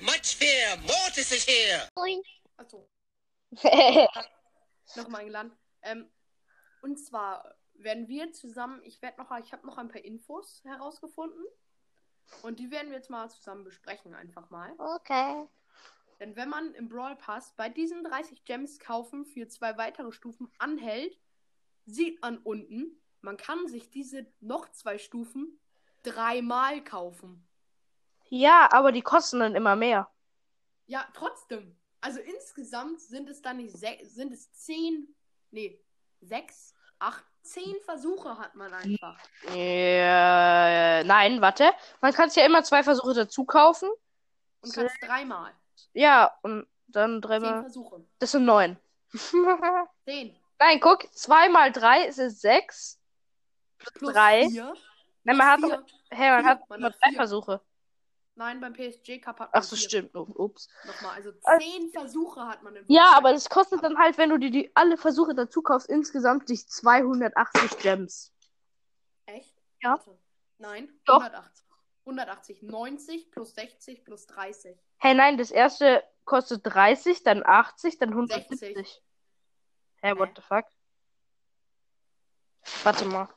much fear. Mortis is here. Achso, nochmal eingeladen. Ähm, und zwar werden wir zusammen, ich werde noch, ich habe noch ein paar Infos herausgefunden. Und die werden wir jetzt mal zusammen besprechen, einfach mal. okay. Denn wenn man im Brawl Pass bei diesen 30 Gems kaufen für zwei weitere Stufen anhält, sieht man unten, man kann sich diese noch zwei Stufen dreimal kaufen. Ja, aber die kosten dann immer mehr. Ja, trotzdem. Also insgesamt sind es dann nicht se- sind es zehn, nee, sechs, acht, zehn Versuche hat man einfach. Äh, nein, warte. Man kann es ja immer zwei Versuche dazu kaufen. Und kannst dreimal. Ja, und dann Zehn dreimal. Versuche. Das sind neun. Zehn. Nein, guck, zwei mal drei ist es sechs. Plus Drei. vier. Nein, man hat, Vier. hey, man hat Man hat drei vier. Versuche. Nein, beim PSG Cup hat man Ach so, vier. stimmt. Oh, Ups. Nochmal, also Also- zehn Versuche hat man im Ja, aber das kostet dann halt, wenn du dir die alle Versuche dazu kaufst, insgesamt dich 280 Gems. Echt? Ja. Warte. Nein, Doch. 180. 180. 90 plus 60 plus 30. Hey, nein, das erste kostet 30, dann 80, dann 170. 60. Hä, what the fuck? Warte mal.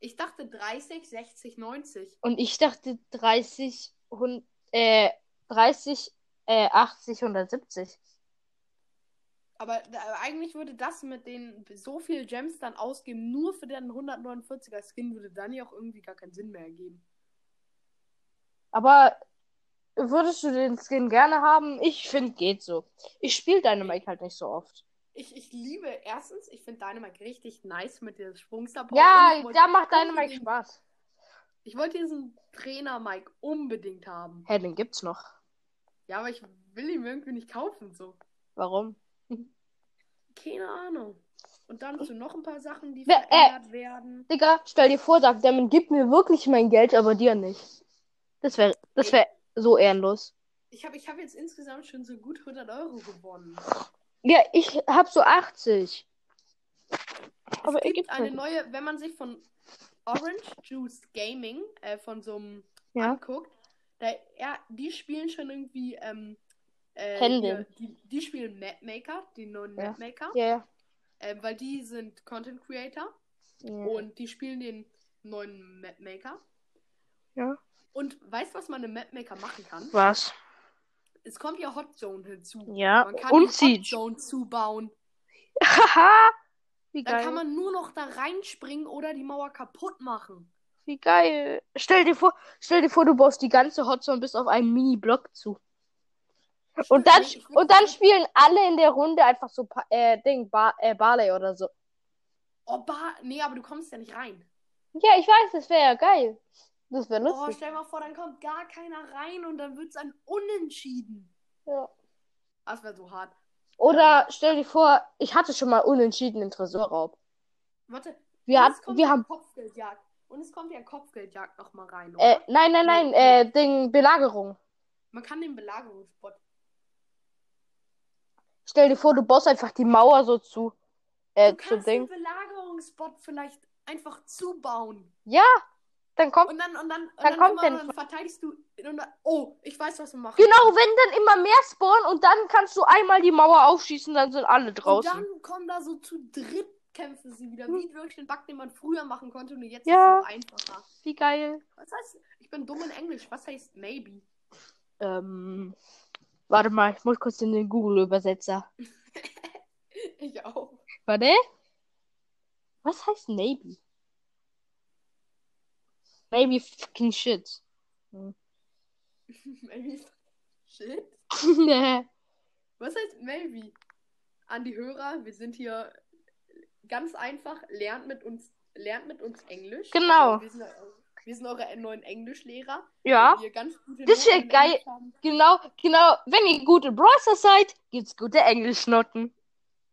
Ich dachte 30, 60, 90. Und ich dachte 30, hund- äh, 30, äh, 80, 170. Aber da, eigentlich würde das mit den so viel Gems dann ausgeben, nur für den 149er Skin würde dann ja auch irgendwie gar keinen Sinn mehr ergeben. Aber würdest du den Skin gerne haben? Ich finde, geht so. Ich spiele Dynamite halt nicht so oft. Ich, ich liebe erstens, ich finde Dynamite richtig nice mit der Sprungsupport. und Ja, da macht Dynamite Spaß. Ich wollte diesen Trainer Mike unbedingt haben. Hä, den gibt's noch. Ja, aber ich will ihn irgendwie nicht kaufen, so. Warum? Keine Ahnung. Und dann zu noch ein paar Sachen, die Wer- äh, verändert werden. Digga, stell dir vor, sagt Damon, gib mir wirklich mein Geld, aber dir nicht. Das wäre das wär so ehrenlos. Ich habe ich hab jetzt insgesamt schon so gut 100 Euro gewonnen. Ja, ich hab so 80. Aber es er gibt eine neue, wenn man sich von Orange Juice Gaming, äh, von so einem Ja. anguckt, da, ja, die spielen schon irgendwie, ähm, äh, den. die, die spielen Mapmaker, die neuen Ja. Mapmaker, Ja, ja. äh, weil die sind Content Creator ja. und die spielen den neuen Mapmaker. Ja. Und weißt du, was man im Mapmaker machen kann? Was? Es kommt ja Hot Zone hinzu. Ja. Man kann Und die Hot. Zone zubauen. Haha. Wie Dann geil. kann man nur noch da reinspringen oder die Mauer kaputt machen. Wie geil. Stell dir vor, stell dir vor, du baust die ganze Hotzone bis auf einen Mini-Block zu. Und dann, ich und dann spielen alle in der Runde einfach so, äh, Ding, Bar, äh, Barley oder so. Oh, ba nee, aber du kommst ja nicht rein. Ja, ich weiß, das wäre ja geil. Das wäre Oh, lustig. stell mal vor, dann kommt gar keiner rein und dann wird es ein Unentschieden. Ja. Das wäre so hart. Oder stell dir vor, ich hatte schon mal unentschieden im Tresorraub. Warte. Wir, hat, wir haben. Kopfgeldjagd. Und es kommt ja Kopfgeldjagd noch mal rein, Äh, nein, nein, nein, äh, Ding, Belagerung. Man kann den Belagerungsspot. Stell dir vor, du baust einfach die Mauer so zu. Äh, Du zu kannst den Ding. Belagerungsspot vielleicht einfach zubauen. Ja, dann kommt. Und dann, und dann, und Dann dann, kommt dann verteidigst du. Und dann, oh, ich weiß, was wir machen. Genau, wenn dann immer mehr spawnen und dann kannst du einmal die Mauer aufschießen, dann sind alle Und draußen. dann kommen da so zu dritt kämpfen sie wieder. Wie wirklich den Bug, den man früher machen konnte und jetzt Ja. ist es einfacher. Wie geil. Was heißt, ich bin dumm in Englisch. Was heißt maybe? Ähm, warte mal, ich muss kurz in den Google-Übersetzer. Ich auch. Warte. Was heißt maybe? Maybe fucking shit. maybe. Shit. nee. Was heißt maybe? An die Hörer, wir sind hier ganz einfach, lernt mit uns, lernt mit uns Englisch. Genau. Also wir, sind, wir sind eure neuen Englischlehrer. Ja, Das wär Noten in geil. Genau, genau. Wenn ihr gute Browser seid, gibt's gute Englischnoten.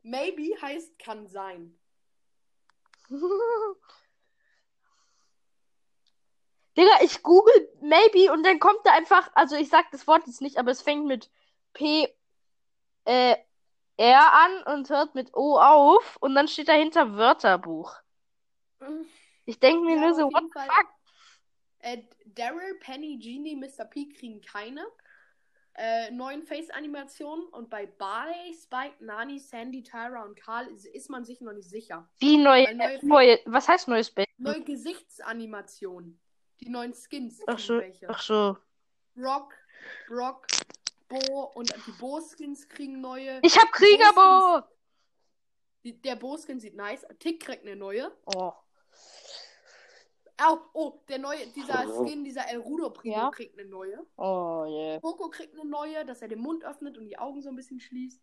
Maybe heißt kann sein. Digga, ich google maybe und dann kommt da einfach, also ich sag das Wort jetzt nicht, aber es fängt mit P äh, R an und hört mit O auf und dann steht dahinter Wörterbuch. Ich denke mir Ja, nur so, what the fuck? Äh, Daryl, Penny, Genie, Mr. P kriegen keine. äh, neuen Face-Animationen und bei Barley, Spike, Nani, Sandy, Tyra und Karl ist, ist man sich noch nicht sicher. Wie neue, äh, neue was heißt neues Bild? Neue Gesichtsanimationen. Die neuen Skins. Ach kriegen so, welche. ach so. Brock, Brock, Bo und die Bo-Skins kriegen neue. Ich hab Kriegerbo! Der Bo-Skin sieht nice. Tick kriegt eine neue. Oh. Oh, oh, der neue, dieser Skin, dieser El Rudo Primo Ja. kriegt eine neue. Oh, yeah. Poco kriegt eine neue, dass er den Mund öffnet und die Augen so ein bisschen schließt.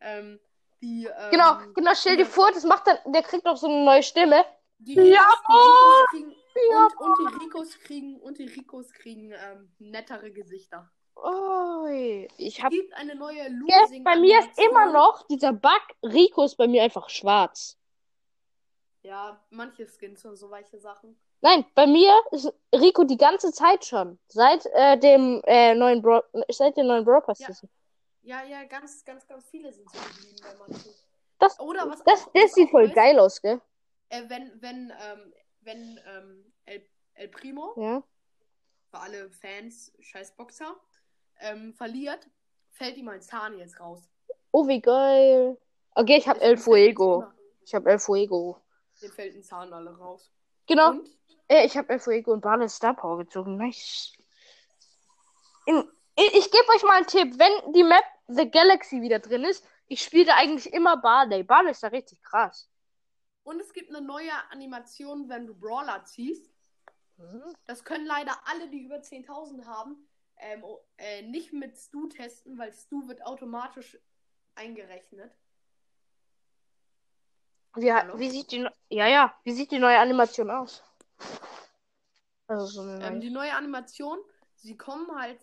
Ähm, die, ähm, Genau, genau, stell dir vor, das macht dann, der kriegt auch so eine neue Stimme. Die Ricos, Ja, die Ricos kriegen, Ja. und, und die Ricos kriegen, und die Ricos kriegen ähm, nettere Gesichter. Oh, ich Es hab. gibt eine neue Losing bei mir ist immer noch dieser Bug, Rico ist bei mir einfach schwarz. Ja, manche Skins und so weiche Sachen. Nein, bei mir ist Rico die ganze Zeit schon. Seit äh, dem äh, neuen Bro seit dem neuen Brawl Pass Ja. Ja, ja, ganz, ganz, ganz viele sind so geblieben bei manchen. Das, Oder was das, das sieht voll ist, geil aus, gell? Äh, wenn, wenn, ähm, wenn, ähm, El, El Primo, Ja. für alle Fans, scheiß Boxer, ähm, verliert, fällt ihm ein Zahn jetzt raus. Oh, wie geil. Okay, ich hab Ich El Fuego. Ich hab El Fuego. Dem fällt ein Zahn alle raus. Genau. Und? Äh, ich habe Fuego und Barley Star Power gezogen. Nice. In, ich ich gebe euch mal einen Tipp. Wenn die Map The Galaxy wieder drin ist, ich spiele eigentlich immer Barley. Barley ist da richtig krass. Und es gibt eine neue Animation, wenn du Brawler ziehst. Das können leider alle, die über 10.000 haben, ähm, oh, äh, nicht mit Stu testen, weil Stu wird automatisch eingerechnet. Wie, wie sieht die, ne- ja, ja, wie sieht die neue Animation aus? Also so eine Ähm, die neue Animation, sie kommen halt.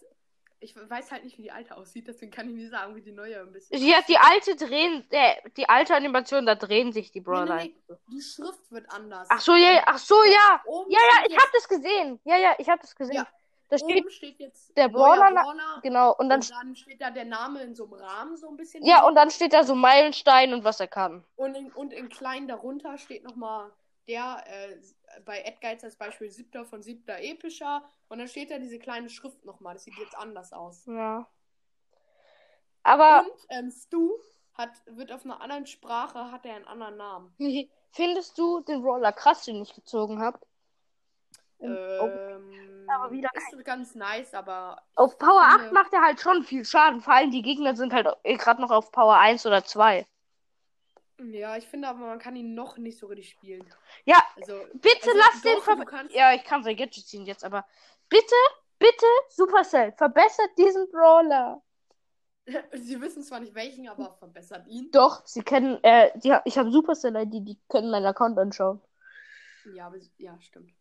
Ich weiß halt nicht, wie die alte aussieht, deswegen kann ich nicht sagen, wie die neue ein bisschen. Sie hat die alte drehen, äh, die alte Animation, da drehen sich die Nee, Brawler. nee, nee. Die Schrift wird anders. Ach so, ja, ja, ach so, ja. Ja, ja, ich hab das gesehen. Ja, ja, ich hab das gesehen. Ja. Da steht, steht jetzt der Brawler- Brawler genau, und dann, und dann steht da der Name in so einem Rahmen so ein bisschen. ja, und dann steht da so Meilenstein und was er kann. Und in, und in klein darunter steht nochmal der, äh, bei Edguides als Beispiel siebter von siebter epischer. Und dann steht da diese kleine Schrift nochmal. Das sieht jetzt anders aus. Ja. Aber Und ähm, Stu hat, wird auf einer anderen Sprache, hat er einen anderen Namen. findest du den Roller krass, den ich gezogen habe? oh, Ähm, aber wieder ist ganz nice, aber auf Power finde- 8 macht er halt schon viel Schaden. Vor allem die Gegner sind halt gerade noch auf Power 1 oder 2. ja, ich finde aber, man kann ihn noch nicht so richtig spielen. Ja, Also, bitte also lass den ver Ja, ich kann sein Gadget ziehen jetzt, aber bitte, bitte, Supercell, verbessert diesen Brawler. Sie wissen zwar nicht welchen, aber verbessert ihn. Doch, sie kennen, äh, die, ich habe Supercell-ID, die können meinen Account anschauen. Ja, aber, ja, stimmt.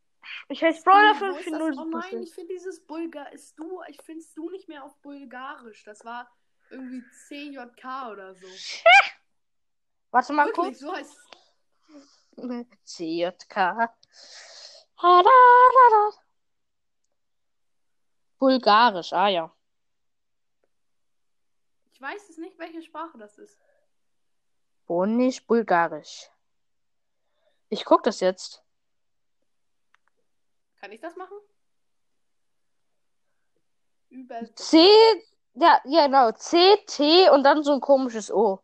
Ich heiße Brawler Wo ist das? 540 Oh nein, ich finde dieses Bulgar ist du, ich find's du nicht mehr auf Bulgarisch. Das war irgendwie CJK oder so. Warte mal Wirklich, kurz. so heißt CJK. Bulgarisch, ah ja. Ich weiß es nicht, welche Sprache das ist. Bonisch, Bulgarisch. Ich guck das jetzt. Kann ich das machen? Über C, ja, ja, genau. C, T und dann so ein komisches O.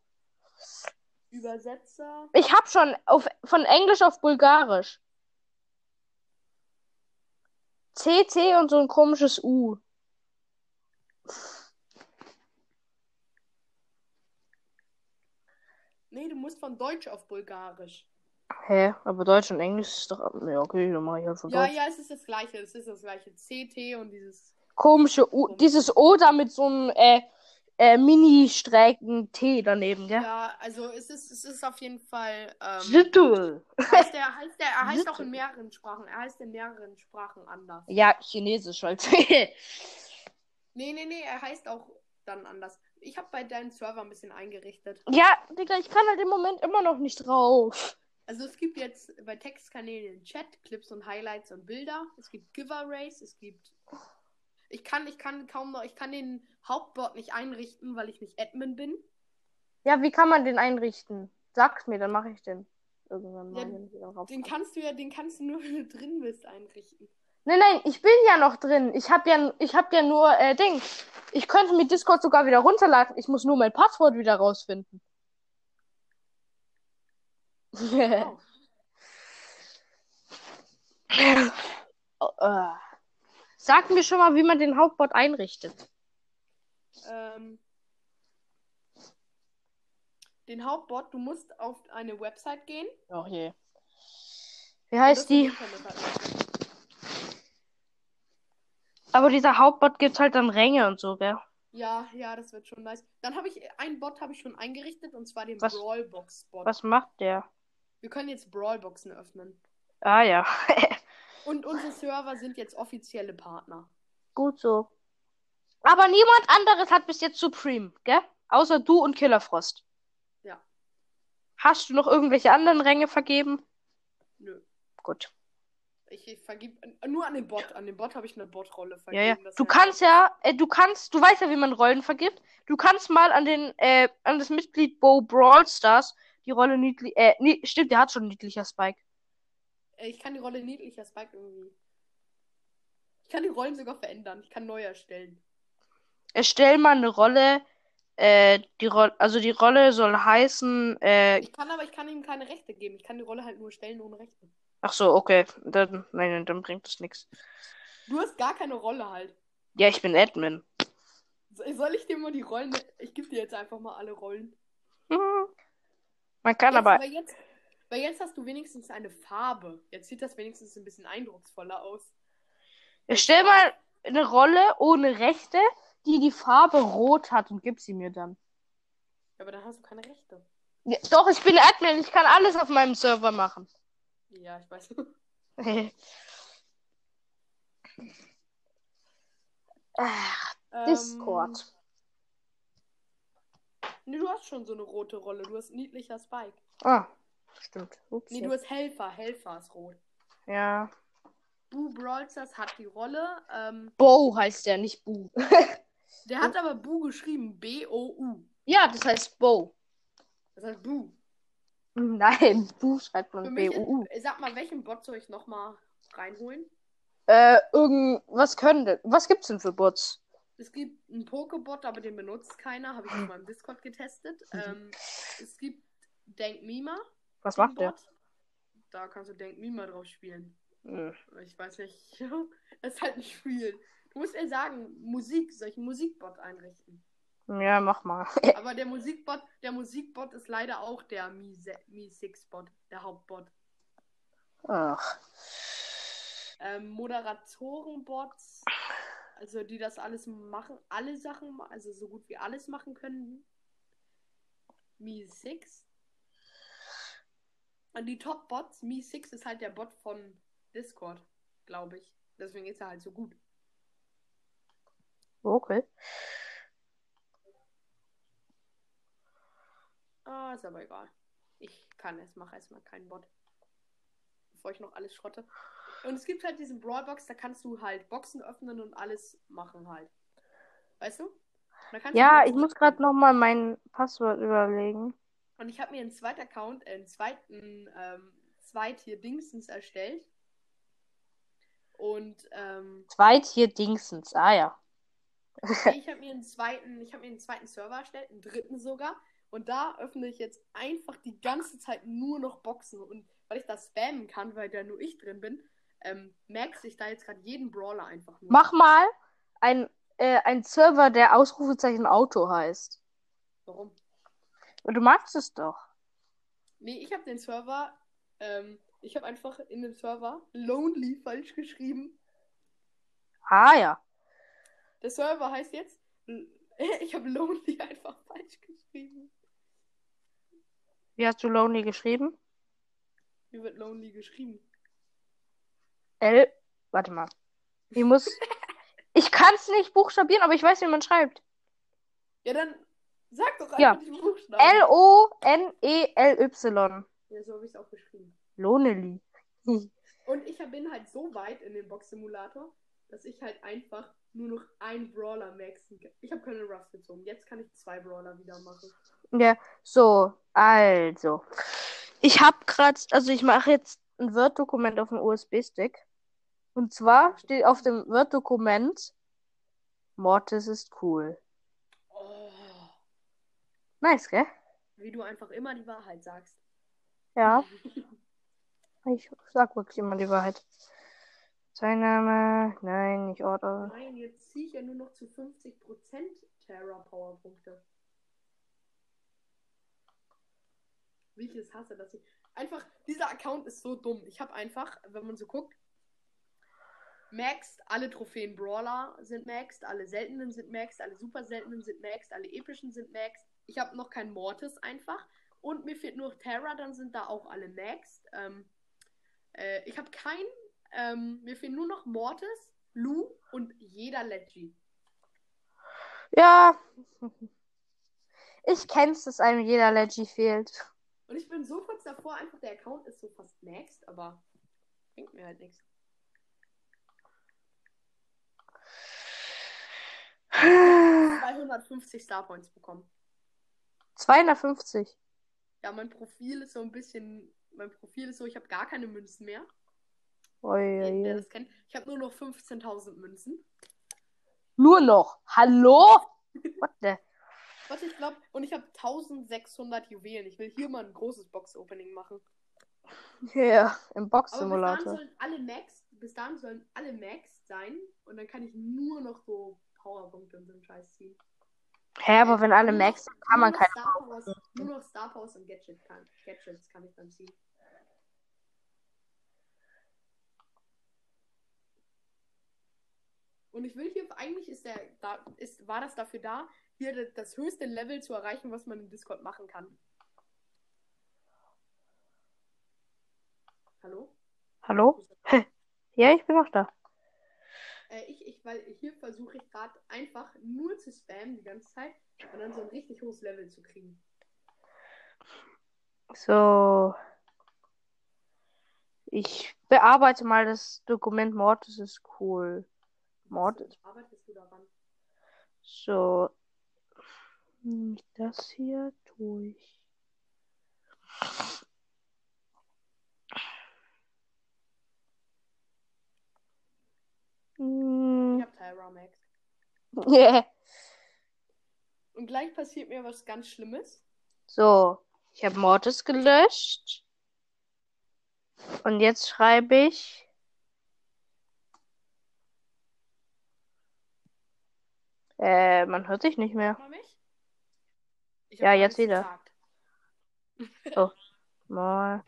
Übersetzer. Ich hab schon auf, von Englisch auf Bulgarisch. C, T und so ein komisches U. Nee, du musst von Deutsch auf Bulgarisch. Hä? Aber Deutsch und Englisch ist doch. Ja, okay, dann mach ich halt von Ja, Deutsch. ja, es ist das gleiche. Es ist das gleiche. CT und dieses. Komische U. Dieses O da mit so einem äh, äh, Mini-Sträken T daneben, gell? Ja, also es ist, es ist auf jeden Fall. Ähm, heißt der, heißt der, er heißt auch in mehreren Sprachen. Er heißt in mehreren Sprachen anders. Ja, Chinesisch halt. Nee, nee, nee, er heißt auch dann anders. Ich habe bei deinem Server ein bisschen eingerichtet. ja, Digga, ich kann halt im Moment immer noch nicht drauf. Also es gibt jetzt bei Textkanälen Chat, Clips und Highlights und Bilder. Es gibt Giveaways, es gibt. Ich kann, ich kann kaum noch, ich kann den Hauptbot nicht einrichten, weil ich nicht Admin bin. Ja, wie kann man den einrichten? Sag's mir, dann mache ich den. Irgendwann mal. Ja, Den kann. kannst du ja, den kannst du nur, wenn du drin bist, einrichten. Nein, nein, ich bin ja noch drin. Ich hab ja, ich hab ja nur, äh, Ding. Ich könnte mir Discord sogar wieder runterladen. Ich muss nur mein Passwort wieder rausfinden. Wow. Oh, äh. Sag mir schon mal, wie man den Hauptbot einrichtet. Ähm, den Hauptbot, du musst auf eine Website gehen. Oh je. Wie heißt die? Aber dieser Hauptbot gibt halt dann Ränge und so, gell? Ja, ja, das wird schon nice. Dann habe ich einen Bot habe ich schon eingerichtet und zwar den Was- Brawlbox Bot. Was macht der? Wir können jetzt Brawlboxen öffnen. Ah ja. Und unsere Server sind jetzt offizielle Partner. Gut so. Aber niemand anderes hat bis jetzt Supreme, gell? Außer du und Killerfrost. Ja. Hast du noch irgendwelche anderen Ränge vergeben? Nö. Gut. Ich, ich vergib nur an den Bot. An den Bot habe ich eine Botrolle Ja, vergeben. ja. dass Du kannst ja, äh, du kannst, du weißt ja, wie man Rollen vergibt. Du kannst mal an den, äh, an das Mitglied Bo Brawl Stars die Rolle niedlich, äh, nie, stimmt, der hat schon niedlicher Spike. Ich kann die Rolle niedlicher Spike irgendwie. Ich kann die Rollen sogar verändern. Ich kann neu erstellen. Erstell mal eine Rolle, äh, die Rolle, also die Rolle soll heißen, äh, Ich kann aber, ich kann ihm keine Rechte geben. Ich kann die Rolle halt nur stellen ohne Rechte. ach so, okay, dann, nein, nein, dann bringt es nichts. Du hast gar keine Rolle halt. Ja, ich bin Admin. So- Soll ich dir mal die Rollen. Ich gebe dir jetzt einfach mal alle Rollen. Hm. Man kann Jetzt, aber, aber jetzt, weil jetzt hast du wenigstens eine Farbe. Jetzt sieht das wenigstens ein bisschen eindrucksvoller aus. erstell mal eine Rolle ohne Rechte, die die Farbe rot hat und gib sie mir dann. Aber dann hast du keine Rechte. Ja, doch, ich bin Admin, ich kann alles auf meinem Server machen. Ja, ich weiß. Ach, Ähm, Discord. Nee, du hast schon so eine rote Rolle. Du hast niedlicher Spike. Ah, stimmt. Ups. Nee, du hast Helfer. Helfer ist rot. Ja. Boo Brawlstars hat die Rolle. Ähm, Bo heißt der, nicht Bu. der hat aber Boo geschrieben. B-O-U. ja, das heißt Bo. Das heißt Boo. Nein, Bu schreibt man B-U-U. sag mal, welchen Bot soll ich nochmal reinholen? Äh, irgend, was können denn, was gibt's denn für Bots? Es gibt einen Pokebot, aber den benutzt keiner. Habe ich auf meinem Discord getestet. Ähm, es gibt Denk Mima. Was macht der? Da kannst du Denk Mima drauf spielen. Hm. Ich weiß nicht. das ist halt ein Spiel. Du musst ja sagen, Musik, einen Musikbot einrichten? Ja, mach mal. Aber der Musikbot, der Musikbot ist leider auch der Mi, Mi 6 Bot, der Hauptbot. Ach. Ähm, Moderatorenbots, also die das alles machen, alle Sachen, also so gut wie alles machen können. Mi 6. Und die Top-Bots, Mi 6 ist halt der Bot von Discord, glaube ich. Deswegen ist er halt so gut. Okay. Ah, ist aber egal. Ich kann es, mache erstmal keinen Bot. Bevor ich noch alles schrotte. Und es gibt halt diesen Brawlbox, da kannst du halt Boxen öffnen und alles machen halt. Weißt du? Ja, ich muss gerade nochmal mein Passwort überlegen. Und ich habe mir einen zweiten Account, äh, einen zweiten, ähm, zweit hier Dingsens erstellt. Und ähm, Zweit hier Dingsens. Ah ja. ich habe mir einen zweiten, ich habe mir einen zweiten Server erstellt, einen dritten sogar. Und da öffne ich jetzt einfach die ganze Zeit nur noch Boxen. Und weil ich das spammen kann, weil da nur ich drin bin, ähm, max ich da jetzt gerade jeden Brawler einfach nur. Mach mal ein, äh, ein Server, der Ausrufezeichen Auto heißt. Warum? Du magst es doch. Nee, ich habe den Server, ähm, ich habe einfach in dem Server Lonely falsch geschrieben. Ah ja. Der Server heißt jetzt, ich habe Lonely einfach falsch geschrieben. Wie hast du Lonely geschrieben? Wie wird Lonely geschrieben? L. Warte mal. Ich muss. ich kann es nicht buchstabieren, aber ich weiß, wie man schreibt. Ja, dann sag doch einfach Ja. die Buchstaben. L-O-N-E-L-Y. Ja, so habe ich es auch geschrieben. Lonely. Und ich bin halt so weit in dem Box-Simulator, dass ich halt einfach nur noch einen Brawler maxen kann. Ich habe keine Ruffs gezogen. Jetzt kann ich zwei Brawler wieder machen. Ja, so, also. Ich habe gerade, also ich mache jetzt ein Word-Dokument auf dem USB-Stick. Und zwar steht auf dem Word-Dokument Mortis ist cool. Nice, gell? wie du einfach immer die Wahrheit sagst. Ja. Ich sag wirklich immer die Wahrheit. Sein Name. Nein, nicht Order. Nein, jetzt ziehe ich ja nur noch zu 50% Terra Power Punkte. Wie ich es hasse, dass ich. Einfach, dieser Account ist so dumm. Ich habe einfach, wenn man so guckt, maxed, alle Trophäen Brawler sind maxed, alle seltenen sind maxed, alle super seltenen sind maxed, alle epischen sind maxed. Ich habe noch kein Mortis einfach. Und mir fehlt nur Terra, dann sind da auch alle maxed. Ähm, äh, ich habe kein, ähm, mir fehlen nur noch Mortis, Lu und jeder Leggy. Ja. Ich kenn's, dass einem jeder Leggy fehlt. Und ich bin so kurz davor, einfach der Account ist so fast maxed, aber bringt mir halt nichts. 250 Star Points bekommen. 250. Ja, mein Profil ist so ein bisschen. Mein Profil ist so, ich habe gar keine Münzen mehr. Der ui. das kennt. Ich habe nur noch 15.000 Münzen. Nur noch. Hallo? What the? Was ich glaube, und ich habe 1600 Juwelen. Ich will hier mal ein großes Box-Opening machen. Ja, im bis dahin Box-Simulator. sollen alle Max, bis dahin sollen alle Max sein und dann kann ich nur noch so Powerpunkte und so einen Scheiß ziehen. Hä, aber wenn alle Max sind, kann man nur noch kein. Star Powers, Nur noch Star Powers und Gadget kann, Gadgets kann ich dann ziehen. Und ich will hier, eigentlich ist der, da, ist, war das dafür da, hier das, höchste Level zu erreichen, was man im Discord machen kann. Hallo? Hallo? Ja, ich bin noch da. Äh, ich, ich, weil hier versuche ich gerade einfach nur zu spammen die ganze Zeit und dann so ein richtig hohes Level zu kriegen. So. Ich bearbeite mal das Dokument Mortis ist cool. Mord- arbeitest du daran? So. Hm, Das hier tue Hm, Ich habe Tyra Max. yeah. Und gleich passiert mir was ganz Schlimmes. So. Ich habe Mortis gelöscht. Und jetzt schreibe ich. Äh, man hört sich nicht mehr. Ja, hab jetzt wieder. gesagt. Mortis.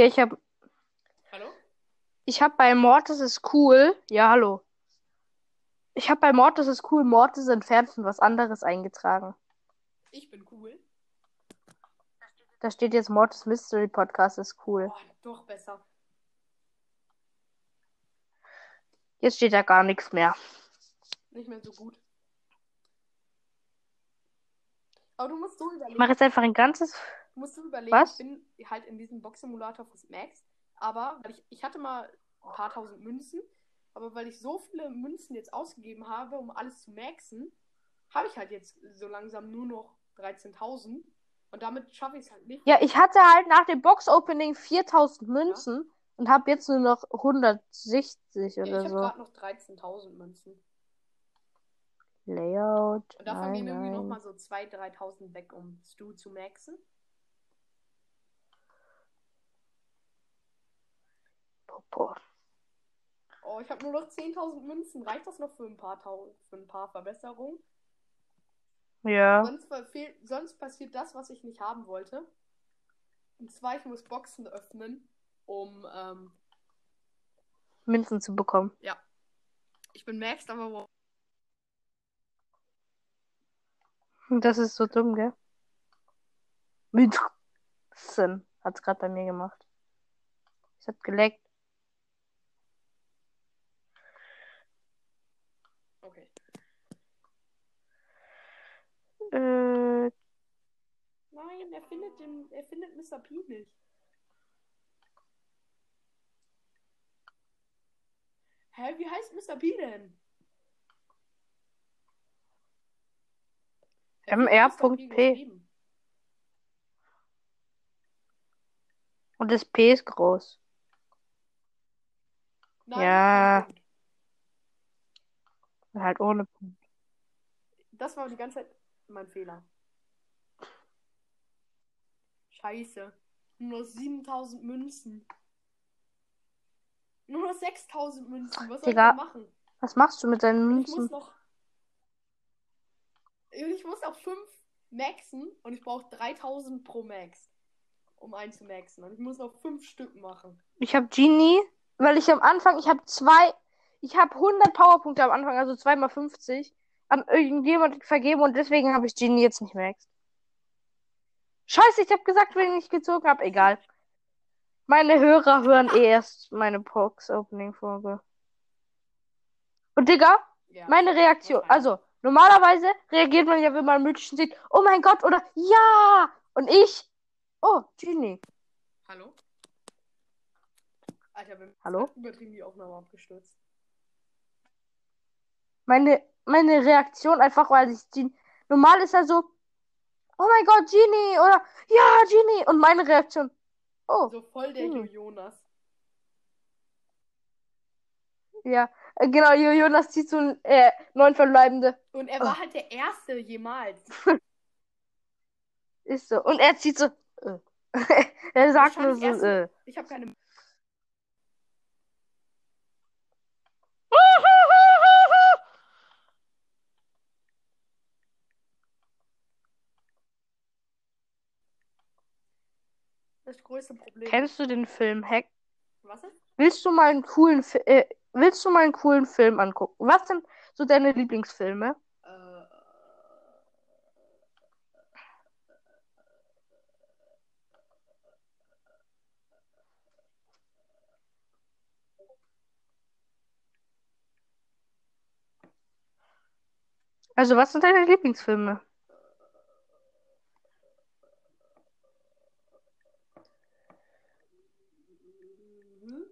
Okay, ich habe Hallo? ich hab bei Mortis ist cool. Ja, hallo. Ich habe bei Mortis ist cool Mortis entfernt und was anderes eingetragen. Ich bin cool. Da steht jetzt Mortis Mystery Podcast ist cool. Oh, doch besser. Jetzt steht da gar nichts mehr. Nicht mehr so gut. Aber du musst so Ich überlegen. mache jetzt einfach ein ganzes. Du musst so überlegen, Was? ich bin halt in diesem Box-Simulator fürs Max. Aber weil ich, ich hatte mal ein paar tausend Münzen. Aber weil ich so viele Münzen jetzt ausgegeben habe, um alles zu maxen, habe ich halt jetzt so langsam nur noch 13.000. Und damit schaffe ich es halt nicht. Ja, ich hatte halt nach dem Box Opening 4000 Münzen und habe jetzt nur noch 160 Ja, ich oder habe so. gerade noch 13.000 Münzen. Layout. Und davon Nein, gehen irgendwie nochmal so 2.000, 3.000 weg, um Stu zu maxen. Popo. Oh, ich habe nur noch 10.000 Münzen. Reicht das noch für ein paar, für ein paar Verbesserungen? Ja. Sonst, sonst passiert das, was ich nicht haben wollte. Und zwar, ich muss Boxen öffnen, um. Ähm, Münzen zu bekommen. ich bin maxed, aber wo- Das ist so dumm, gell? Münzen. Hat's gerade bei mir gemacht. Ich hab geleckt. Okay. Äh, Nein, er findet den. Er findet Mr. P nicht. Hä, wie heißt Mr. P denn? MR.P. Und das P ist groß. Nein, Ja. Halt ohne Punkt. Das war die ganze Zeit mein Fehler. Scheiße. Nur noch 7000 Münzen. Nur noch 6000 Münzen. Was soll Digga, ich machen? Was machst du mit deinen Ich muss Münzen? noch. Ich muss noch 5 maxen und ich brauche 3000 pro Max. Um einen zu maxen. Und ich muss noch 5 Stück machen. Ich habe Genie, weil ich am Anfang, ich habe zwei, ich habe 100 Powerpunkte am Anfang, also 2 mal 50, an irgendjemand vergeben und deswegen habe ich Genie jetzt nicht mehr. Scheiße, ich habe gesagt, wenn ich gezogen habe, egal. Meine Hörer hören eh erst meine Box-Opening-Folge. Und Digga, Ja. meine Reaktion, also normalerweise reagiert man ja, wenn man mythischen sieht, oh mein Gott, oder ja! Und ich, oh, Genie. Hallo? Alter, wir Hallo? übertrieben die Aufnahme abgestürzt. meine, meine Reaktion einfach, weil ich die. Normal ist er so, oh mein Gott, Genie oder ja, Genie. Und meine Reaktion, oh, So voll der Hm. Jonas. ja. Äh, Genau, Jo- Jonas zieht so ein äh, neun Verbleibende. Und er war halt der Erste jemals. Ist so. Und er zieht so, äh. er sagt nur so, äh. Ich habe keine. Das größte Problem. Kennst du den Film Hack? Was? Willst du mal einen coolen, Fi- äh, willst du mal einen coolen Film angucken? Was sind so deine Lieblingsfilme? Äh, Also, was sind deine Lieblingsfilme? mhm.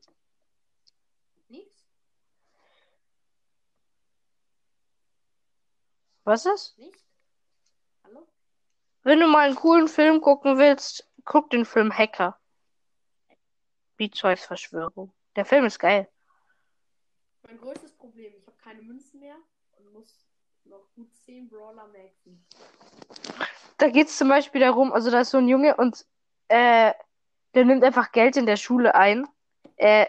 Nix? Was ist? Nicht? Hallo? Wenn du mal einen coolen Film gucken willst, guck den Film Hacker. Beat Zeugs Verschwörung. Der Film ist geil. Mein größtes Problem, ich habe keine Münzen mehr und muss noch gut 10 Brawler maxen. Da geht's zum Beispiel darum, also da ist so ein Junge und äh, der nimmt einfach Geld in der Schule ein, äh,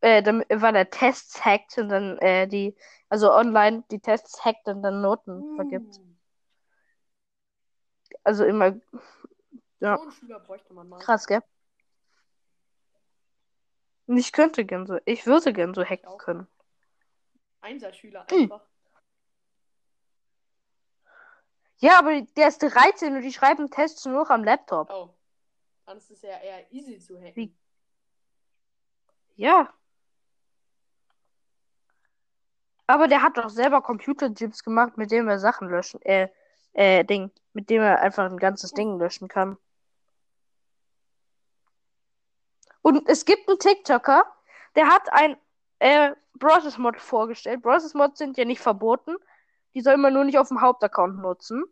äh, weil er Tests hackt und dann äh, die, also online die Tests hackt und dann Noten vergibt. Uh, Also immer Ja. So einen Schüler bräuchte man mal. krass, gell? Ich könnte gern so, ich würde gern so hacken können. Einserschüler Hm. einfach. Ja, aber der ist 13 und die schreiben Tests nur noch am Laptop. Oh. Dann ist es ja eher easy zu hacken. Wie- Ja. Aber der hat doch selber Computerchips gemacht, mit dem er Sachen löschen, äh, äh, Ding, mit dem er einfach ein ganzes Ding löschen kann. Und es gibt einen TikToker, der hat ein äh, Browsers Mod vorgestellt. Browsers Mods sind ja nicht verboten. Die soll man nur nicht auf dem Hauptaccount nutzen.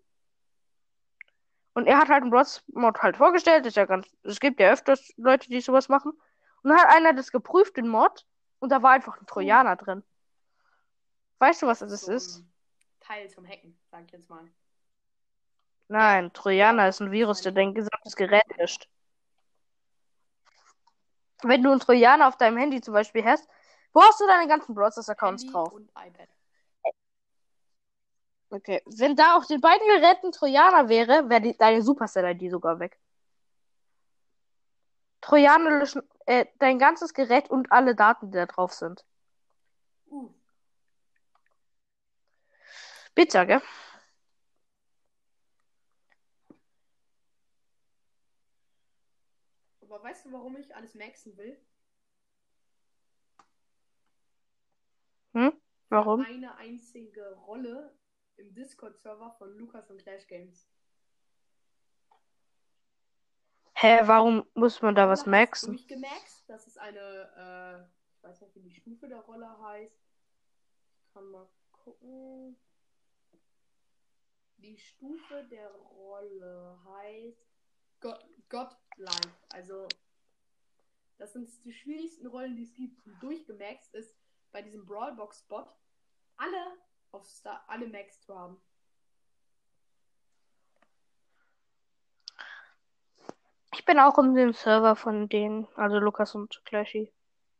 Und er hat halt einen Browsers Mod halt vorgestellt. Ist ja ganz, es gibt ja öfters Leute, die sowas machen. Und dann hat einer das geprüft, den Mod, und da war einfach ein Trojaner drin. Weißt du, was das so ist? Teil zum Hacken, sag ich jetzt mal. Nein, Trojaner ist ein Virus, der dein gesamtes Gerät löscht. Wenn du einen Trojaner auf deinem Handy zum Beispiel hast, wo hast du deine ganzen Browsers-Accounts drauf? und iPad. Okay. Wenn da auf den beiden Geräten Trojaner wäre, wäre deine Supercell-ID sogar weg. Trojaner löschen äh, dein ganzes Gerät und alle Daten, die da drauf sind. Uh, Bitter, gell? aber weißt du, warum ich alles maxen will? Warum? Eine einzige Rolle im Discord-Server von Lukas und Clash Games. Hä, warum muss man da was maxen? Durchgemaxt. Das ist eine, äh, ich weiß nicht, wie die Stufe der Rolle heißt. Ich kann mal gucken. Die Stufe der Rolle heißt God Godlike. Also, das sind die schwierigsten Rollen, die es gibt. Und durchgemaxt ist bei diesem Brawlbox-Bot alle auf Star, alle Max zu haben. Ich bin auch in dem Server von denen, also Lukas und Clashy.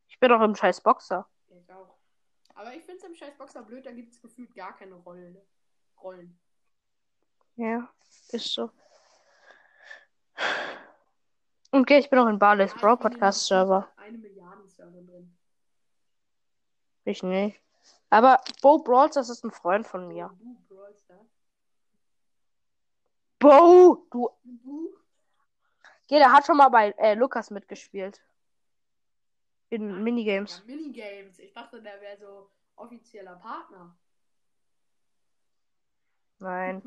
Ich bin auch im scheiß Boxer. Ich auch. Aber ich finde es im scheiß Boxer blöd, da gibt es gefühlt gar keine Rollen. Rollen. Ja, ist so. Okay, ich bin auch in Barley's in Podcast Server. Eine Milliarden Server drin. Ich nicht. Aber Bo Brawls, das ist ein Freund von mir. Bo! Du. Du? Ja, der hat schon mal bei äh, Lukas mitgespielt. In Minigames. Ja, Minigames. Ich dachte, der wäre so offizieller Partner. Nein.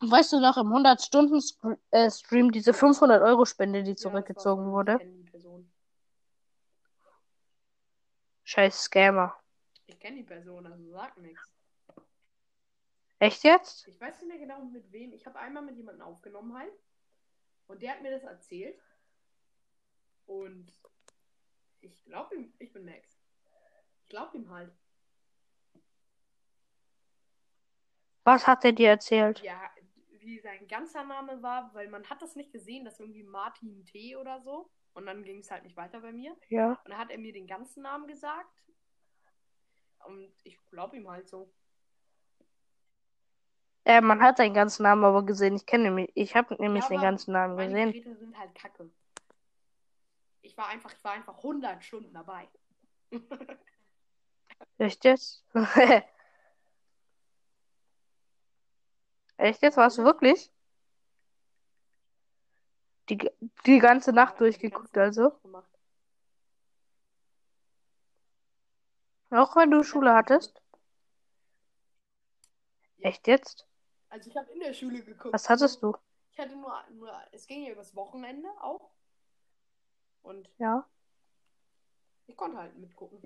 Weißt du noch, im 100-Stunden-Stream diese 500-Euro-Spende, die Ja, zurückgezogen war- wurde? Ich kenne die Person. Scheiß Scammer. Ich kenne die Person, also sag nichts. Echt jetzt? Ich weiß nicht mehr genau mit wem. Ich habe einmal mit jemandem aufgenommen halt. Und der hat mir das erzählt. Und ich glaube ihm, ich bin Max. Ich glaube ihm halt. Was hat er dir erzählt? Ja, wie sein ganzer Name war, weil man hat das nicht gesehen, das ist irgendwie Martin T. oder so. Und dann ging es halt nicht weiter bei mir. Ja. Und dann hat er mir den ganzen Namen gesagt. Und ich glaube ihm halt so. Äh, man hat seinen ganzen Namen aber gesehen. Ich kenne nämlich, ich habe nämlich Ja, den ganzen Namen Meine gesehen. Geräte sind halt kacke. Ich war einfach, ich war einfach 100 Stunden dabei. Echt jetzt? Echt jetzt? Warst du wirklich? Die, die ganze Nacht durchgeguckt, also? Auch wenn du Schule hattest? Echt jetzt? Also ich habe in der Schule geguckt. Was hattest du? Ich hatte nur, nur, es ging ja übers Wochenende auch. Und Ja. ich konnte halt mitgucken.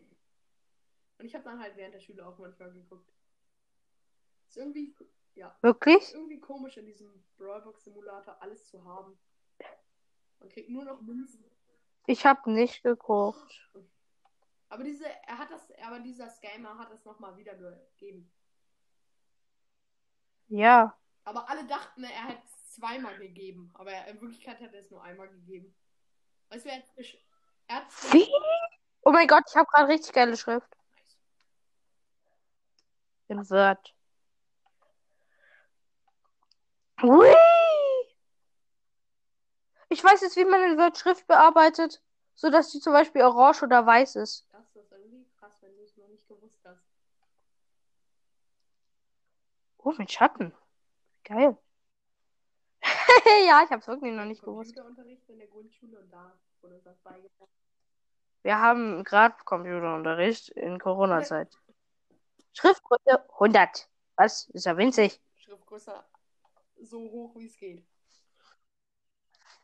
Und ich habe dann halt während der Schule auch manchmal geguckt. Ist irgendwie, ja, Wirklich? ist irgendwie komisch in diesem Brawlbox Simulator alles zu haben. Man kriegt nur noch Münzen. Ich habe nicht geguckt. Aber diese, er hat das, aber dieser Scammer hat es nochmal wiedergegeben. Ja. Aber alle dachten, er hätte es zweimal gegeben. Aber er, in Wirklichkeit hat er es nur einmal gegeben. Weißt du, hat, er hat Wie? Oh mein Gott, ich habe gerade richtig geile Schrift. In Word. Hui! Ich weiß jetzt, wie man in Word Schrift bearbeitet, sodass die zum Beispiel orange oder weiß ist. Das ist irgendwie krass, wenn du es noch nicht gewusst hast. Oh, mit Schatten. Geil. ja, ich habe es wirklich noch nicht gewusst. Computerunterricht in der Grundschule und da wurde das beigebracht. Wir haben gerade Computerunterricht in Corona-Zeit. Schriftgröße 100. Was? Ist ja winzig. Schriftgröße so hoch wie es geht.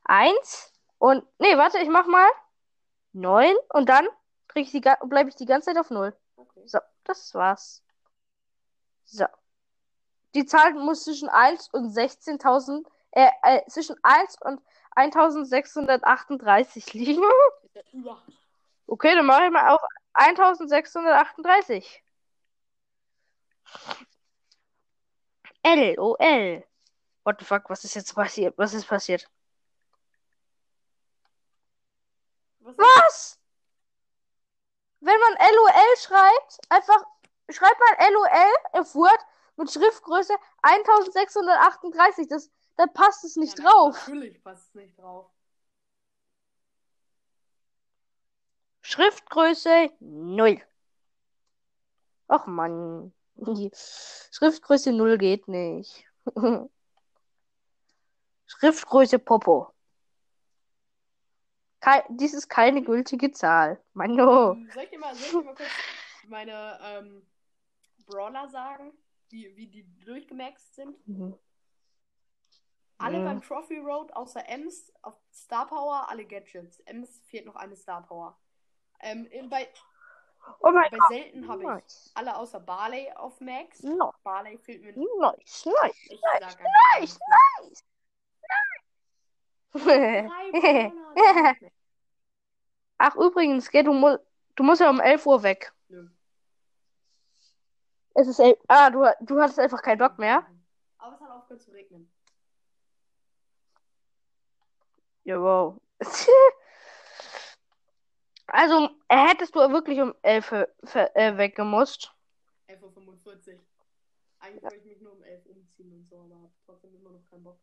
Eins und. Nee, warte, ich mach mal. Neun und dann ich die, ga- bleib ich die ganze Zeit auf Null. Okay. So, das war's. So. Die Zahl muss zwischen 1 und 16.000, äh, äh, zwischen 1 und 1638 liegen. Okay, dann mache ich mal auf 1638. LOL. What the fuck, was ist jetzt passiert? Was ist passiert? Was? Was? Wenn man LOL schreibt, einfach schreibt man LOL auf Word mit Schriftgröße 1638. Das, da passt es nicht Ja, drauf. Natürlich passt es nicht drauf. Schriftgröße 0. Ach man. Schriftgröße 0 geht nicht. Schriftgröße Popo. Kei dies ist keine gültige Zahl. Mano. Ähm, Soll ich dir mal, soll ich dir mal kurz meine ähm, Brawler sagen, wie, wie die durchgemaxt sind? Mhm. Alle Mhm. beim Trophy Road außer Ems auf Star Power, alle Gadgets. Ems fehlt noch eine Star Power. Ähm, bei, Oh Bei selten habe ich Nice. alle außer Barley auf Max. No. Barley fehlt mir. Nice, nice, Ich nice, nice, nice. nice. Drei Brawler, die- Ach, übrigens, gell, du, mu du musst ja um 11 Uhr weg. Nö. Es ist elf. Ah, du, du hattest einfach keinen Bock mehr. Aber es hat aufgehört zu regnen. Ja, wow. Also, hättest du wirklich um 11 Uhr äh, weggemusst. 11.45 Uhr. Eigentlich wollte ich mich nur um 11 Uhr umziehen und so, aber trotzdem immer noch keinen Bock.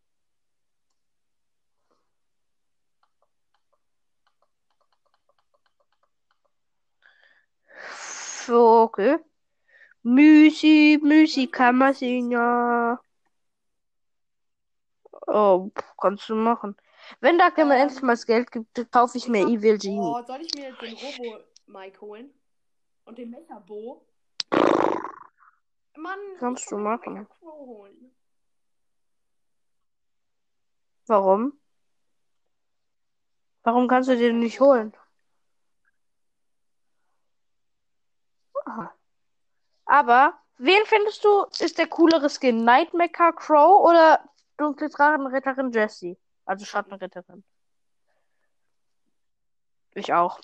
Vogel. Müsi, Müsi kann man sehen, ja. Oh, kannst du machen. Wenn Dr. mir Ähm, endlich mal das Geld gibt, kaufe ich mir Evil Genie. Oh, soll ich mir den Robo-Mike holen? Und den Mecha-Bo? Mann, Kannst du machen. Warum? Warum kannst du den nicht holen? Aber, wen findest du, ist der coolere Skin? Nightmaker Crow oder Dunkle Drachenritterin Jessie? Also Schattenritterin. Ich auch.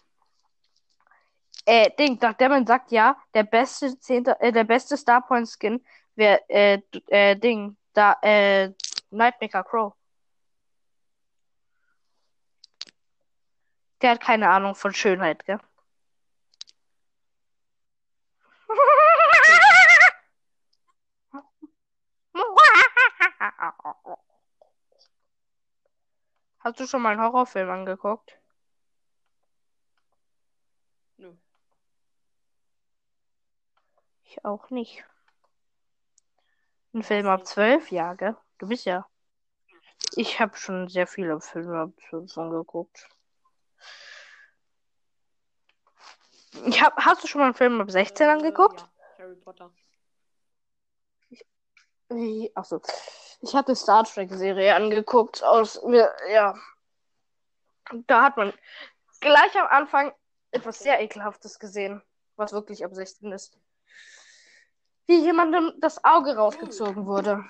Äh, Ding, Dr. Man sagt ja, der beste zehnte, äh, der beste Starpoint Skin wäre, äh, äh, Ding, da, äh, Nightmaker Crow. Der hat keine Ahnung von Schönheit, gell? Hast du schon mal einen Horrorfilm angeguckt? Nö. Ich auch nicht. Ein Film ab zwölf? Ja, gell? Du bist ja. Ich habe schon sehr viele Filme ab zwölf angeguckt. Ich hab, hast du schon mal einen Film ab 16 Äh, angeguckt? Ja, Harry Potter. Wie? Ach so. Ich hatte Star Trek Serie angeguckt aus mir, ja. Da hat man gleich am Anfang etwas sehr ekelhaftes gesehen, was wirklich ab 16 ist. Wie jemandem das Auge rausgezogen wurde.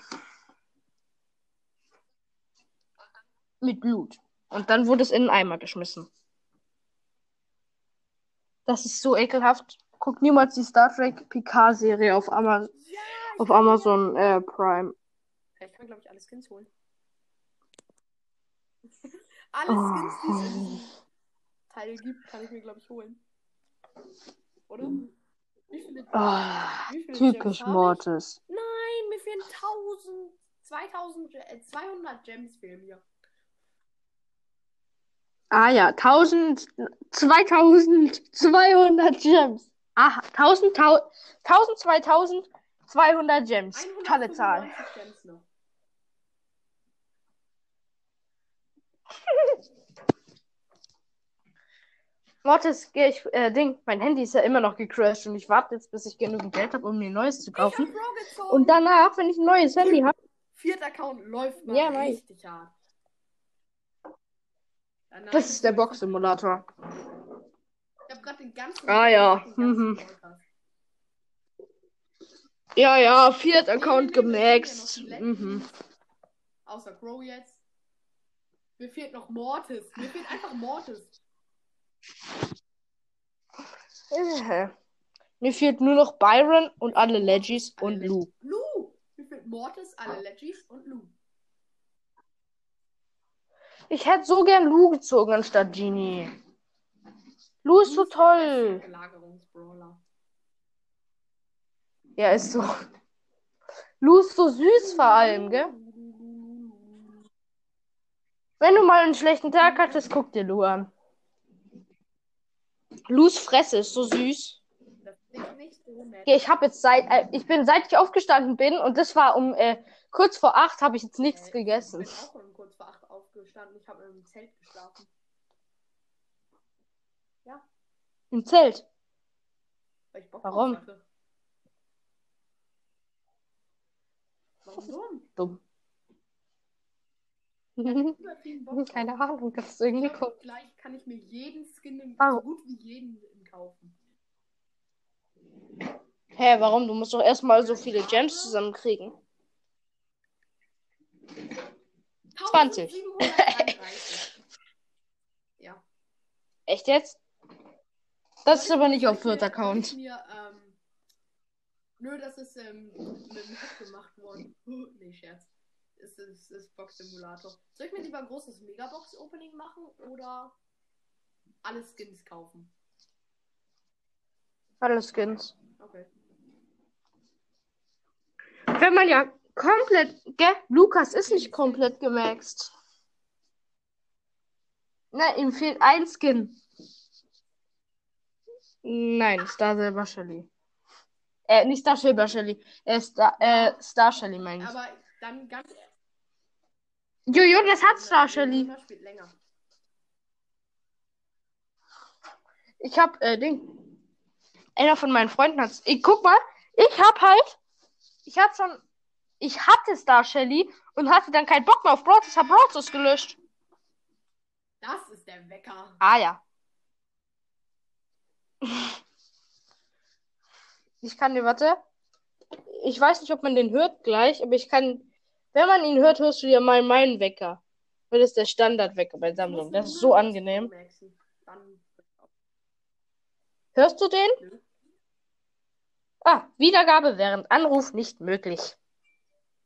Mit Blut. Und dann wurde es in einen Eimer geschmissen. Das ist so ekelhaft. Guck niemals die Star Trek Picard Serie auf, Ama auf Amazon äh, Prime. Ja, ich kann, glaube ich, alle Skins holen. alle Oh. Skins, die es in Teil gibt, kann ich mir, glaube ich, holen. Oder? Wie viele, Ah, wie viele typisch Gems? Mortis. Nein, mir fehlen 1000, 2000, Ge- äh, 200 Gems fehlen mir. Ah ja, 1000, 2200 Gems. Ah, 1000, 1000, 1000, 2200 Gems. Tolle Zahl. 195 Gems noch. Mortis, geh ich, äh, Ding, mein Handy ist ja immer noch gecrashed und ich warte jetzt, bis ich genügend Geld habe, um mir ein neues zu hab kaufen. Und danach, wenn ich ein neues Handy habe, Vierter Account läuft mal Ja, richtig hart. Danach das ist der Box-Simulator. Ich habe gerade den ganzen. Ah, ja. ganzen Mhm. Ja, ja, Fiat Account gemaxt. Mhm. Außer Crow jetzt. Mir fehlt noch Mortis. Mir fehlt einfach Mortis. Äh. Mir fehlt nur noch Byron und alle Legis und Lou. Lou. Mir fehlt Mortis, alle Legis und Lou. Ich hätte so gern Lou gezogen anstatt Genie. Lou ist so toll. Ja, ist so. Lou ist so süß vor allem, gell? Wenn du mal einen schlechten Tag hattest, guck dir Lou an. Lus Fresse ist so süß. Ja, ich habe jetzt seit, äh, ich bin seit ich aufgestanden bin und das war um äh, kurz vor acht, habe ich jetzt nichts Äh, gegessen. Ich bin auch um kurz vor acht aufgestanden. Ich habe im Zelt geschlafen. Im Zelt. Weil ich Bock Warum? Warum dumm? Dumm. Übertrieben Bock drauf. Keine Ahnung, das ist irgendwie Ich cool. glaub, Gleich kann ich mir jeden Skin, im, Warum? so gut wie jeden kaufen. Hä, warum? Du musst doch erstmal so viele Gems zusammenkriegen. 20. 1733. ja. Echt jetzt? Das ist aber nicht auf ich Mir, ähm, nö, das ist ähm, mit dem Hack gemacht worden. nee, Scherz. Es ist, ist Box Simulator. Soll ich mir lieber ein großes Megabox-Opening machen oder alle Skins kaufen? Alle Skins. Okay. Wenn man ja komplett, gell? Lukas ist nicht komplett gemaxt. Nein, ihm fehlt ein Skin. Nein, Star Silver Shelly. Äh, nicht Star Silver Shelly. Äh, Star, äh, Star Shelly meine ich. Aber dann ganz. Jojo, das hat Star Shelly. Ich hab, äh, Ding. Einer von meinen Freunden hat's. Ich, guck mal, ich hab halt. Ich hab schon. Ich hatte Star Shelly und hatte dann keinen Bock mehr auf Brawlers. Hab Brawlers gelöscht. Das ist der Wecker. Ah ja. Ich kann dir, warte. Ich weiß nicht, ob man den hört gleich, aber ich kann. Wenn man ihn hört, hörst du ja mal meinen Wecker. Weil das ist der Standardwecker bei Samsung. Das ist so angenehm. Hörst du den? Ah, Wiedergabe während Anruf nicht möglich.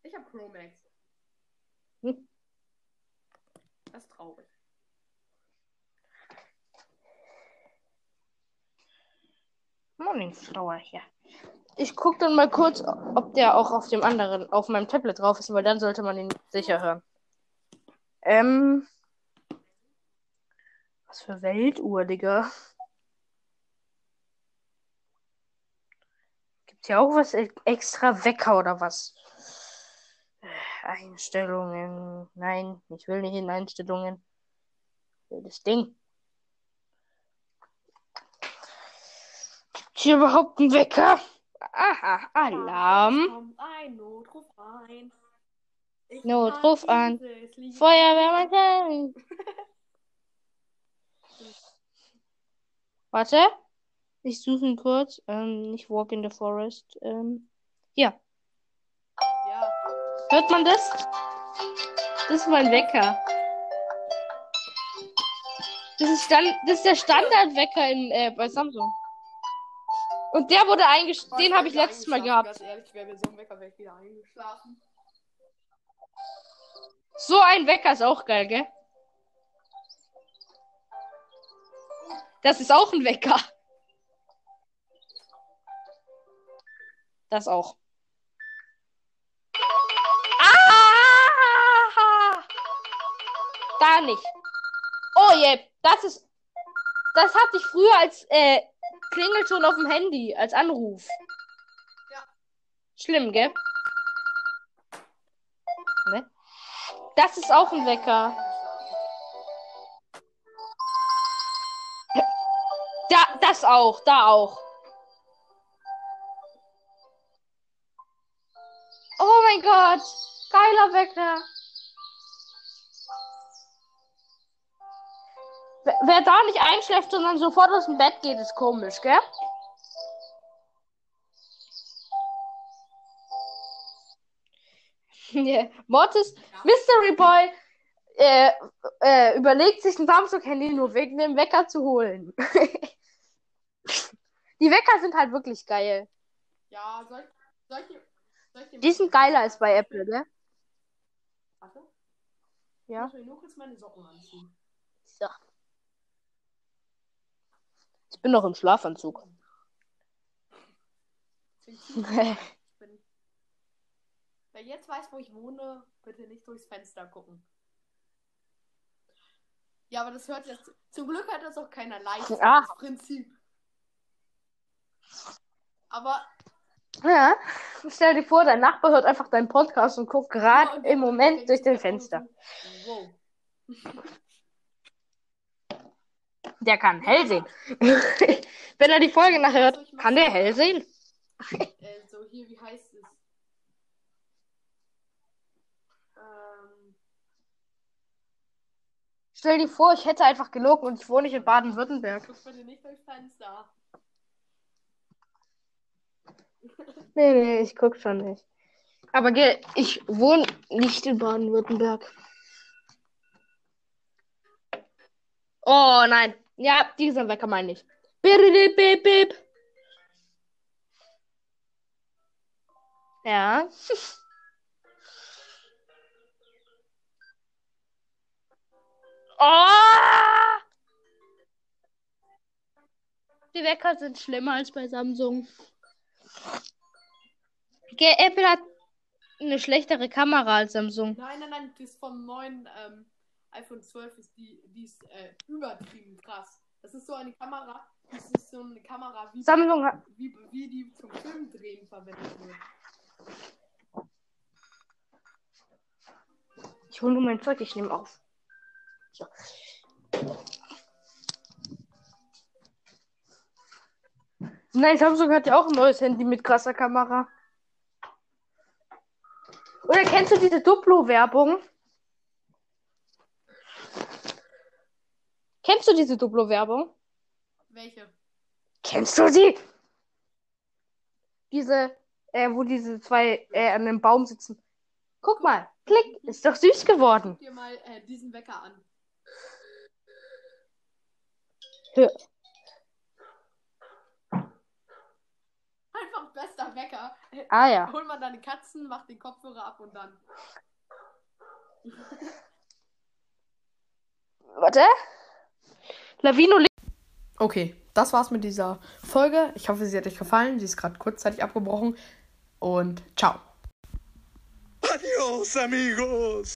Ich hab Pro Max. Hm. Das ist traurig. Morningstower hier. Ich guck dann mal kurz, ob der auch auf dem anderen, auf meinem Tablet drauf ist, weil dann sollte man ihn sicher hören. Ähm. Was für Weltuhr, Digga. Gibt's ja auch was e- extra Wecker oder was? Einstellungen. Nein, ich will nicht in Einstellungen. Das Ding. Gibt's hier überhaupt einen Wecker? Aha, Alarm. Ein Notruf rein. Ich Notruf an. Feuerwehrmann. Warte. Ich suche ihn kurz. Ähm, nicht Walk in the Forest. Ähm, hier. Ja. Hört man das? Das ist mein Wecker. Das ist, Stand das ist der Standardwecker in, äh, bei Samsung. Und der wurde eingestellt. Den habe ich letztes Mal eingeschlafen, gehabt. Ehrlich, so ein Wecker wäre ich wieder eingeschlafen. So ein Wecker ist auch geil, gell? Das ist auch ein Wecker. Das auch. Ah! Da nicht. Oh je, das ist. Das hatte ich früher als äh, Klingelton auf dem Handy, als Anruf. Ja. Schlimm, gell? Ne? Das ist auch ein Wecker. Da, das auch, da auch. Oh mein Gott, geiler Wecker. Wer- da nicht einschläft, sondern sofort aus dem Bett geht, ist komisch, gell? Yeah. Mortis, Mystery Boy äh, äh, überlegt sich ein Samsung-Handy nur wegen dem Wecker zu holen. Die Wecker sind halt wirklich geil. Ja, soll ich dir Die sind geiler als bei Apple, ne? Warte. Ja. Ich muss mir nur kurz meine Socken anziehen. So. Ich bin noch im Schlafanzug. Bin. Wer jetzt weiß, wo ich wohne, bitte nicht durchs Fenster gucken. Ja, aber das hört jetzt. Zum Glück hat das auch keiner live. Ah. Das Prinzip. Aber Ja. Stell dir vor, dein Nachbar hört einfach deinen Podcast und guckt Ja, gerade und im Moment durch den einfach Fenster. Wow. Der kann hell sehen. Wenn er die Folge nachher hört, kann der hell sehen. Äh, so hier, wie heißt es? Ähm, Stell dir vor, ich hätte einfach gelogen und ich wohne nicht in Baden-Württemberg. guck bitte nicht durchs Fenster. Nee, nee, ich guck schon nicht. Aber gell, ich wohne nicht in Baden-Württemberg. Oh nein. Ja, dieser Wecker meine ich. Bip, bip, bip. Ja. Oh! Die Wecker sind schlimmer als bei Samsung. Gell, Apple hat eine schlechtere Kamera als Samsung. Nein, nein, nein, das vom neuen ähm, iPhone 12 ist die, die ist äh, übertrieben krass. Das ist so eine Kamera, das ist so eine Kamera, wie, Samsung hat. wie, wie die zum Filmdrehen verwendet wird. Ich hole nur mein Zeug, ich nehme auf. So. Nein, Samsung hat ja auch ein neues Handy mit krasser Kamera. Oder kennst du diese Duplo-Werbung? Kennst du diese Duplo-Werbung? Welche? Kennst du sie? Diese, äh, wo diese zwei äh, an einem Baum sitzen. Guck mal, klick, ist doch süß geworden. Guck dir mal äh, diesen Wecker an. Ja. Einfach bester Wecker. Ah ja. Hol mal deine Katzen, mach den Kopfhörer ab und dann. Warte. Lavino Okay, das war's mit dieser Folge. Ich hoffe, sie hat euch gefallen. Sie ist gerade kurzzeitig abgebrochen. Und ciao. Adios, amigos.